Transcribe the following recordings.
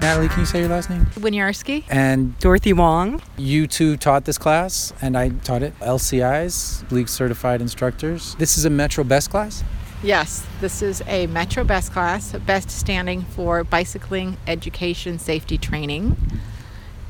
Natalie, can you say your last name? Winiarski. And Dorothy Wong. you two taught this class, and I taught it. LCIs, League Certified Instructors. This is a Metro Best class? Yes, this is a Metro Best class, Best standing for Bicycling Education Safety Training.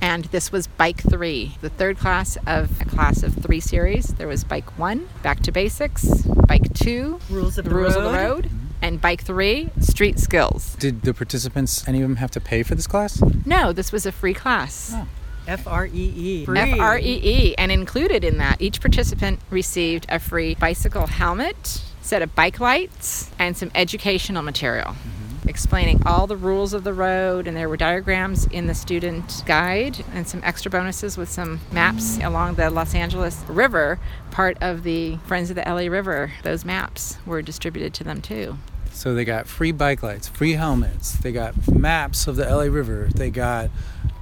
And this was Bike 3, the third class of a class of three series. There was Bike 1, Back to Basics, Bike 2, Rules of the the Rules of the Road. Road, mm-hmm. and Bike 3, Street Skills. Did the participants, any of them, have to pay for this class? No, this was a free class. Oh. F R E E. F R E E. And included in that, each participant received a free bicycle helmet, set of bike lights, and some educational material mm-hmm. Explaining all the rules of the road. And there were diagrams in the student guide and some extra bonuses with some maps along the Los Angeles River, part of the Friends of the LA River. Those maps were distributed to them too. So they got free bike lights, free helmets, they got maps of the LA River, they got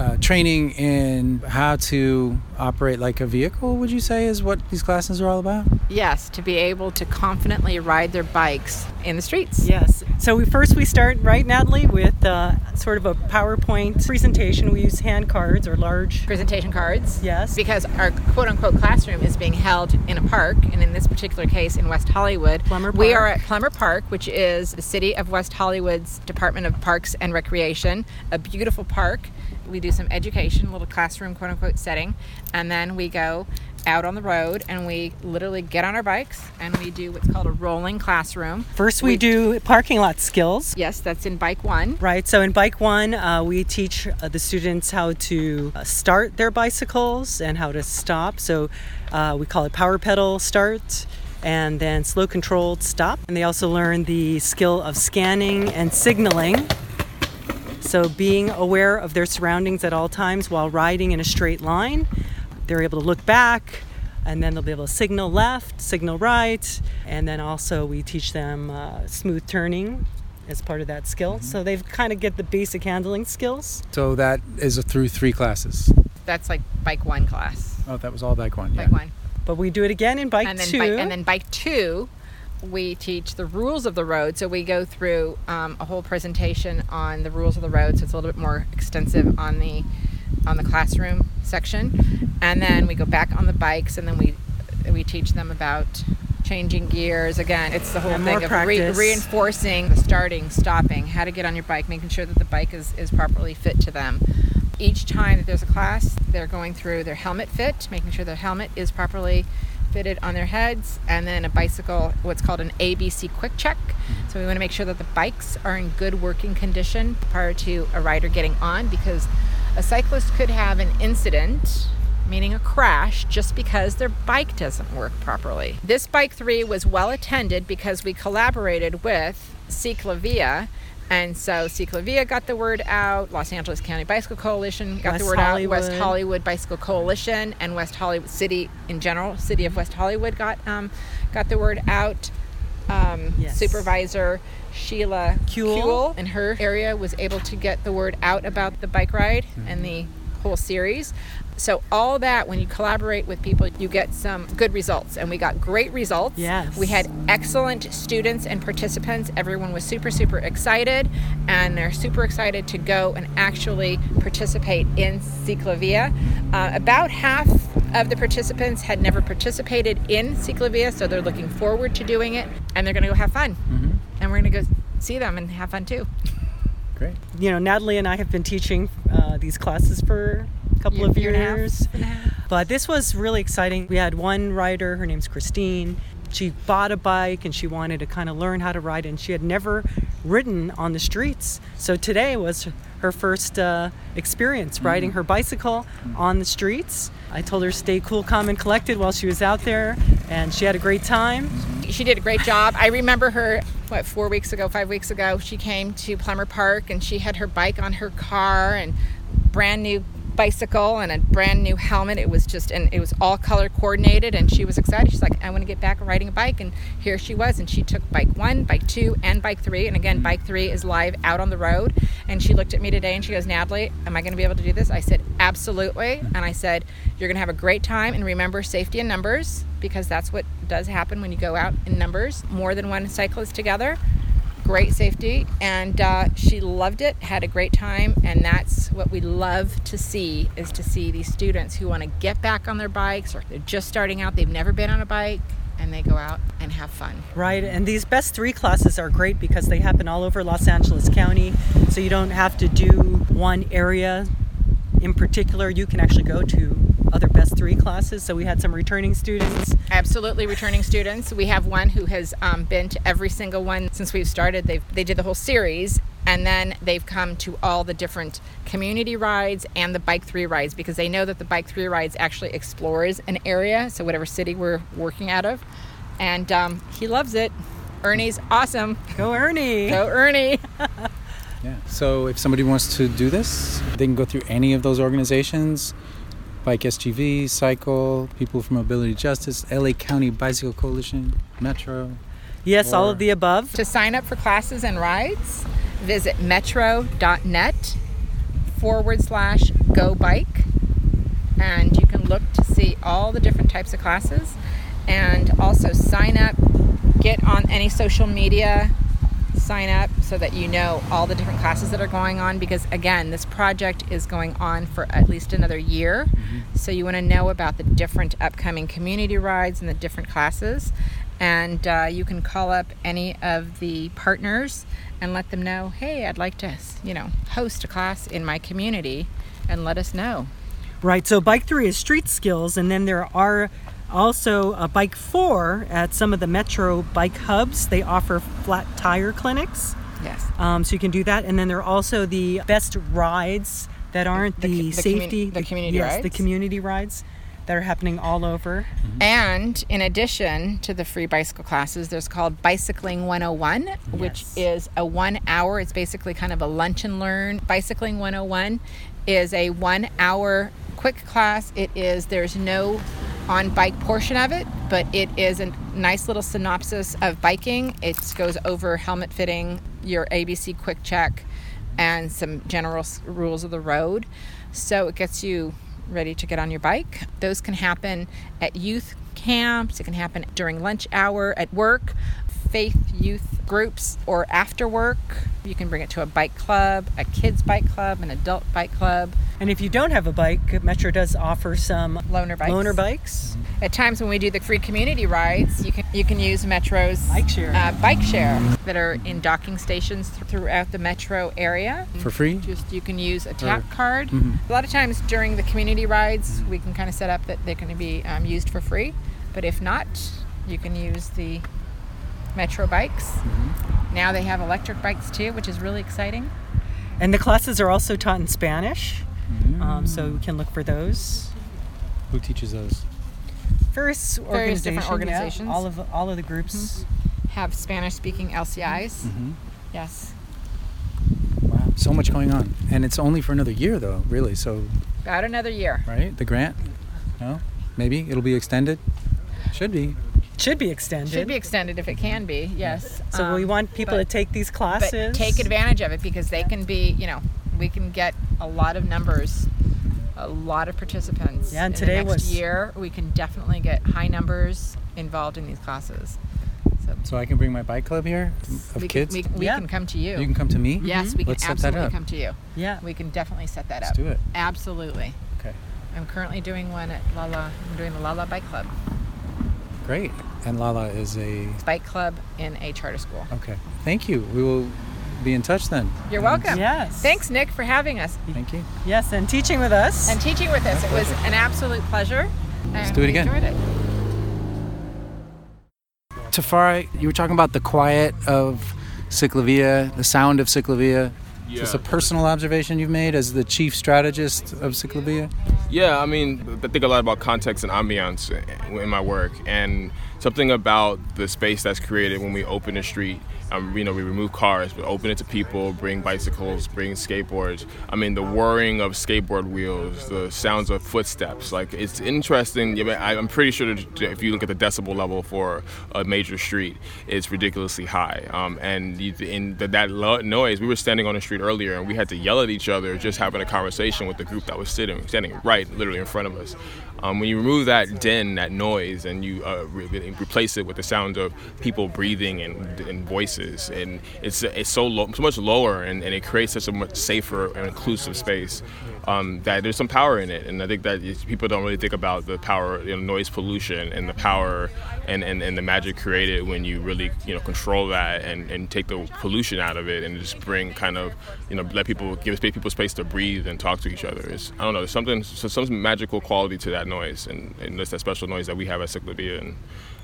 uh, training in how to operate like a vehicle, would you say, is what these classes are all about? Yes, to be able to confidently ride their bikes in the streets. Yes. So we first we start right, Natalie, with uh, sort of a PowerPoint presentation. We use hand cards or large. presentation cards. Yes. Because our quote unquote classroom is being held in a park, and in this particular case in West Hollywood. Plummer We are at Plummer Park, which is the city of West Hollywood's Department of Parks and Recreation, a beautiful park. We do some education, a little classroom quote unquote setting, and then we go out on the road and we literally get on our bikes and we do what's called a rolling classroom. First, we do parking lot skills. Yes, that's in bike one. Right. So in Bike One, uh, we teach uh, the students how to uh, start their bicycles and how to stop. So uh, we call it power pedal start and then slow controlled stop. And they also learn the skill of scanning and signaling. So being aware of their surroundings at all times while riding in a straight line. They're able to look back and then they'll be able to signal left, signal right, and then also we teach them uh, smooth turning as part of that skill. So they've kind of get the basic handling skills. So that is through three classes. That's like bike one class. Oh, that was all bike one. Yeah. Bike one. But we do it again in bike and then two. bike, and then bike two we teach the rules of the road. So we go through um, a whole presentation on the rules of the road. So it's a little bit more extensive on the on the classroom section. And then we go back on the bikes and then we we teach them about changing gears. Again it's the whole And thing of re- reinforcing the starting stopping how to get on your bike making sure that the bike is, is properly fit to them. Each time that there's a class, they're going through their helmet fit, making sure their helmet is properly fitted on their heads, and then a bicycle, what's called an ABC quick check. Mm-hmm. So we want to make sure that the bikes are in good working condition prior to a rider getting on because a cyclist could have an incident meaning a crash just because their bike doesn't work properly. This bike 3 was well attended because we collaborated with Ciclavia and so Ciclavia got the word out, Los Angeles County Bicycle Coalition got West the word out, West Hollywood. Hollywood Bicycle Coalition, and West Hollywood City in general, City of West Hollywood got um, got the word out. Um, Yes. Supervisor Sheila Kuehl. Kuehl in her area was able to get the word out about the bike ride and the whole series. So all that, when you collaborate with people, you get some good results, and we got great results. Yes. we had excellent students and participants. Everyone was super, super excited, and they're super excited to go and actually participate in Ciclavia. Uh, about half of the participants had never participated in Ciclavia, so they're looking forward to doing it, and they're going to go have fun. Mhm. And we're going to go see them and have fun too. Great. you know, Natalie and I have been teaching uh, these classes for a couple of Year and a half. years. But this was really exciting. We had one rider, her name's Christine. She bought a bike and she wanted to kind of learn how to ride, and she had never ridden on the streets. So today was her first uh, experience riding her bicycle on the streets. I told her to stay cool, calm, and collected while she was out there, and she had a great time. she did a great job. I remember her, what, four weeks ago, five weeks ago, she came to Plummer Park and she had her bike on her car and brand new bicycle and a brand new helmet. It was just, and it was all color coordinated. And she was excited. She's like, I want to get back riding a bike. And here she was. And she took bike one, bike two, and bike three. And again, mm-hmm. bike three is live out on the road. And she looked at me today and she goes, Natalie, am I going to be able to do this? I said, absolutely. Mm-hmm. And I said, you're going to have a great time. And remember safety in numbers because that's what does happen when you go out in numbers, more than one cyclist together great safety and uh, she loved it had a great time and that's what we love to see is to see these students who want to get back on their bikes or they're just starting out they've never been on a bike and they go out and have fun Right, and these best three classes are great because they happen all over Los Angeles County, so you don't have to do one area in particular. You can actually go to other best three classes. So we had some returning students. absolutely returning students we have one who has um, been to every single one since we've started they they did the whole series and then they've come to all the different community rides and the bike three rides because they know that the bike three rides actually explores an area so whatever city we're working out of and um, he loves it ernie's awesome Go Ernie! go ernie Yeah. So if somebody wants to do this, they can go through any of those organizations Bike SGV, CICLE, People for Mobility Justice, LA County Bicycle Coalition, Metro. Yes, all of the above. to sign up for classes and rides visit metro.net forward slash go bike and you can look to see all the different types of classes and also sign up get on any social media sign up so that you know all the different classes that are going on because again this project is going on for at least another year. So you want to know about the different upcoming community rides and the different classes. And uh, you can call up any of the partners and let them know hey i'd like to you know host a class in my community and let us know. Right, so Bike 3 is street skills, and then there are also a Bike 4 at some of the Metro bike hubs. They offer flat tire clinics, yes um, so you can do that. And then there are also the best rides that aren't The the, the commu- safety, the community yes, the community rides that are happening all over. And in addition to the free bicycle classes, there's called Bicycling 101, which is a one hour, it's basically kind of a lunch and learn. Bicycling 101 is a one hour quick class. It is, there's no on bike portion of it, but it is a nice little synopsis of biking. It goes over helmet fitting, your ABC quick check, and some general rules of the road. So it gets you ready to get on your bike. Those can happen at youth camps, it can happen during lunch hour at work, faith youth groups, or after work. You can bring it to a bike club, a kids' bike club, an adult bike club, And if you don't have a bike, Metro does offer some loaner bikes. loaner bikes. At times when we do the free community rides, you can you can use Metro's Bike share. uh, bike share that are in docking stations th- throughout the metro area. For free? Just you can use a tap Or- card. Mhm. A lot of times during the community rides, we can kind of set up that they're going to be um, used for free. But if not, you can use the Metro bikes. Now they have electric bikes too, which is really exciting. And the classes are also taught in Spanish, um, so we can look for those. Who teaches those? Various, Various different organization, yeah, organizations. all of all of the groups. Have Spanish-speaking LCIs. Mhm. Yes, Wow, so much going on. And it's only for another year, though, really. So, about another year. right? The grant? No? Maybe it'll be extended? Should be. Should be extended. It should be extended if it can be. Yes. So we Um, want people but- to take these but classes. take advantage of it because they can be, you know, we can get a lot of numbers, a lot of participants. Yeah, and in today the next was- year we can definitely get high numbers involved in these classes. So So I can bring my bike club here of we kids? can, we, we Yeah. can come to you. you can come to me? yes, we can Let's set that absolutely up. come to you. Yeah. We can definitely set that Let's up. do it. Absolutely. Okay. I'm currently doing one at Lala. I'm doing the Lala Bike Club, Great. And Lala is a. bike club in a charter school. Okay. Thank you. We will be in touch then. You're And welcome. Yes. Thanks, Nick, for having us Thank you. Yes, and teaching with us. and teaching with us. It was an absolute pleasure. and do it again. Enjoyed it. Tafarai, you were talking about the quiet of Ciclavia, the sound of Ciclavia. Is this a personal observation you've made as the chief strategist of Ciclavia? Yeah, I mean, I think a lot about context and ambiance in my work, and something about the space that's created when we open the street um, you know, we remove cars, we open it to people, bring bicycles, bring skateboards. I mean, the whirring of skateboard wheels, the sounds of footsteps. Like, it's interesting. I'm pretty sure if you look at the decibel level for a major street, it's ridiculously high. Um, and in the, that noise, we were standing on the street earlier and we had to yell at each other just having a conversation with the group that was sitting, standing right, literally in front of us. Um, when you remove that din, that noise, and you uh, re- replace it with the sound of people breathing and, and voices, and it's it's so so much lower, and, and it creates such a much safer and inclusive space um, that there's some power in it. And I think that people don't really think about the power, you know, noise pollution, and the power and, and, and the magic created when you really you know control that and, and take the pollution out of it, and just bring kind of you know let people give people space to breathe and talk to each other. It's I don't know, there's something some magical quality to that noise, and, and that's that special noise that we have at Ciclavia, and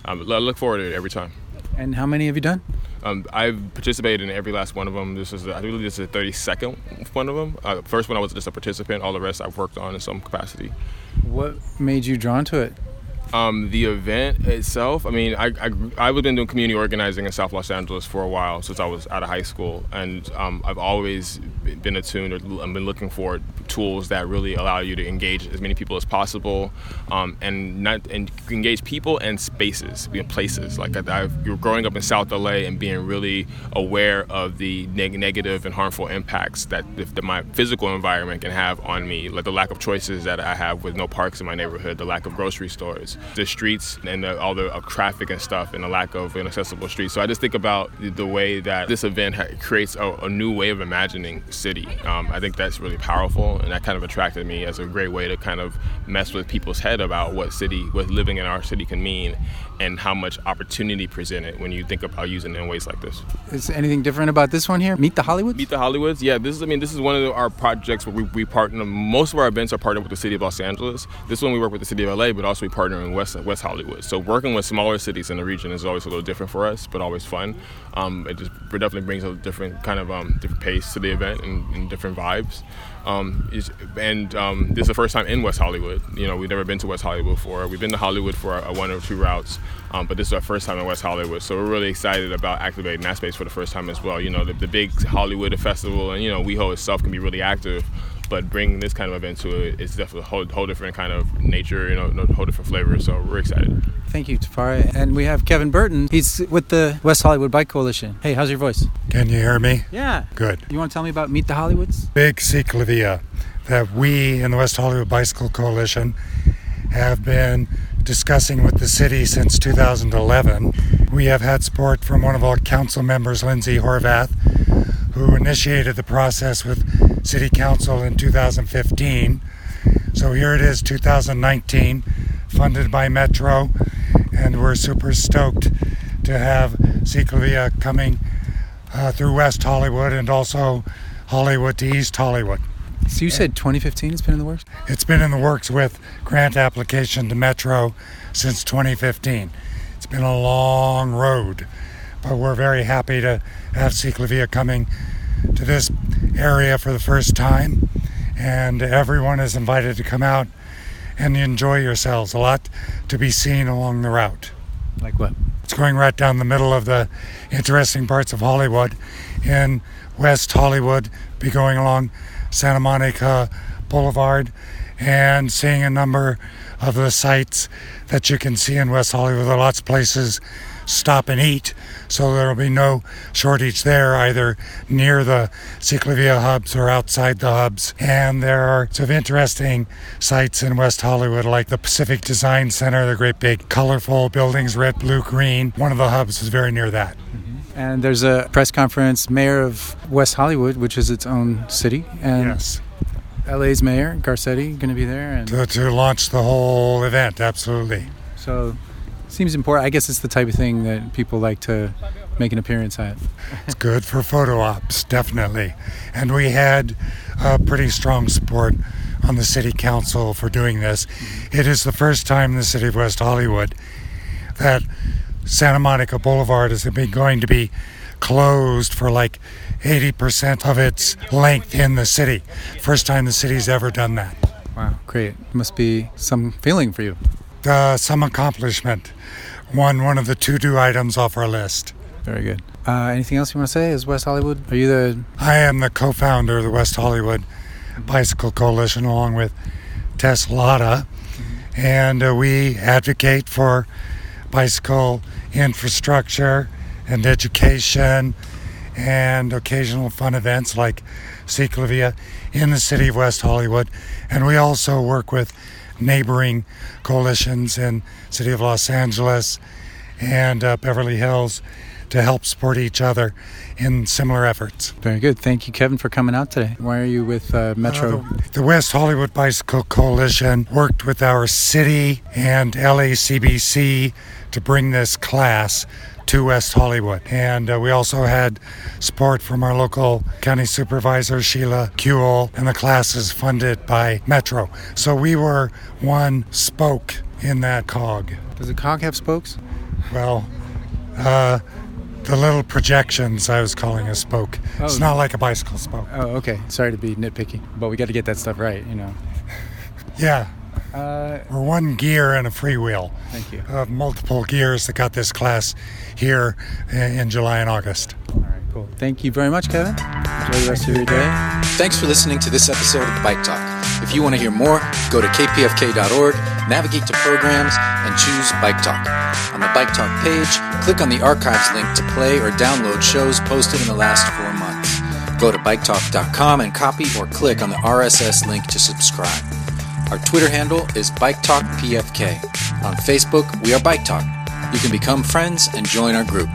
um, I look forward to it every time. And how many have you done? Um, I've participated in every last one of them. This is, I believe, this is the 32nd one of them. Uh, first one I was just a participant. All the rest I've worked on in some capacity. What made you drawn to it? Um, the event itself, I mean, I, I, I've been doing community organizing in South Los Angeles for a while since I was out of high school. And um, I've always been attuned or I've been looking for tools that really allow you to engage as many people as possible um, and not and engage people and spaces, you know, places. Like I, you're growing up in South LA and being really aware of the neg- negative and harmful impacts that, that my physical environment can have on me, like the lack of choices that I have with no parks in my neighborhood, the lack of grocery stores the streets and the, all the uh, traffic and stuff and the lack of inaccessible streets. So I just think about the way that this event ha- creates a, a, new way of imagining city. Um, I think that's really powerful, and that kind of attracted me as a great way to kind of mess with people's head about what city, what living in our city can mean, and how much opportunity presented when you think about using it in ways like this. Is anything different about this one here? Meet the Hollywoods. Meet the Hollywoods. Yeah, this is. I mean, this is one of our projects where we, we partner. Most of our events are partnered with the city of Los Angeles. This one we work with the city of LA, but also we partner in West West Hollywood. So working with smaller cities in the region is always a little different for us, but always fun. Um, it just it definitely brings a different kind of um, different pace to the event and, and different vibes. Um, and um, this is the first time in West Hollywood. You know, we've never been to West Hollywood before. We've been to Hollywood for a, one or two routes, um, but this is our first time in West Hollywood. So we're really excited about activating that space for the first time as well. You know, the, the big Hollywood festival and you know WeHo itself can be really active, but bringing this kind of event to it, it is definitely a whole, whole different kind of nature, you know, a whole different flavor. So we're excited. Thank you, Tafarai. And we have Kevin Burton. He's with the West Hollywood Bike Coalition. Hey, how's your voice? Can you hear me? Yeah. Good. You want to tell me about Meet the Hollywoods? Big Ciclavia that we in the West Hollywood Bicycle Coalition have been discussing with the city since 2011. We have had support from one of our council members, Lindsay Horvath, who initiated the process with City Council in 2015. So here it is, 2019, funded by Metro, and we're super stoked to have Ciclavia coming uh, through West Hollywood and also Hollywood to East Hollywood. So you said 2015 has been in the works? It's been in the works with grant application to Metro since 2015. It's been a long road, but we're very happy to have Ciclavia coming to this area for the first time. And everyone is invited to come out and enjoy yourselves. A lot to be seen along the route. Like what? It's going right down the middle of the interesting parts of Hollywood. In West Hollywood, be going along Santa Monica Boulevard and seeing a number of the sites that you can see in West Hollywood. There are lots of places stop and eat, so there will be no shortage there either near the Ciclavia hubs or outside the hubs. And there are some interesting sites in West Hollywood like the Pacific Design Center, the great big colorful buildings, red, blue, green. One of the hubs is very near that. And there's a press conference, mayor of West Hollywood, which is its own city. And yes. LA's mayor, Garcetti, going to be there. And to, to launch the whole event, absolutely. So seems important. I guess it's the type of thing that people like to make an appearance at. it's good for photo ops, definitely. And we had uh, pretty strong support on the city council for doing this. It is the first time in the city of West Hollywood that Santa Monica Boulevard is going to be closed for like 80% of its length in the city. First time the city's ever done that. Wow, great. Must be some feeling for you. Uh, some accomplishment. one one of the to-do items off our list. Very good. Uh, anything else you want to say? Is West Hollywood? Are you the? I am the co-founder of the West Hollywood Bicycle Coalition, along with Tess Latta, and uh, we advocate for bicycle infrastructure and education and occasional fun events like Ciclavia in the city of West Hollywood. And we also work with neighboring coalitions in city of Los Angeles and uh, Beverly Hills to help support each other in similar efforts. Very good. Thank you, Kevin, for coming out today. Why are you with uh, Metro? Uh, the, the West Hollywood Bicycle Coalition worked with our city and LACBC to bring this class to West Hollywood. And uh, we also had support from our local county supervisor, Sheila Kuehl, and the class is funded by Metro. So we were one spoke in that cog. Does the cog have spokes? Well, uh, the little projections I was calling a spoke. Oh. It's not like a bicycle spoke. Oh, okay. Sorry to be nitpicky, but we got to get that stuff right, you know. Yeah. Uh, We're one gear and a freewheel. Thank you. Of multiple gears that got this class here in July and August. All right, cool. Thank you very much, Kevin. Enjoy the rest of your day. Thanks for listening to this episode of Bike Talk. If you want to hear more, go to kpfk.org, navigate to programs, and choose Bike Talk. On the Bike Talk page, click on the archives link to play or download shows posted in the last four months. Go to biketalk.com and copy or click on the RSS link to subscribe. Our Twitter handle is BikeTalkPFK. On Facebook, we are Bike Talk. You can become friends and join our group.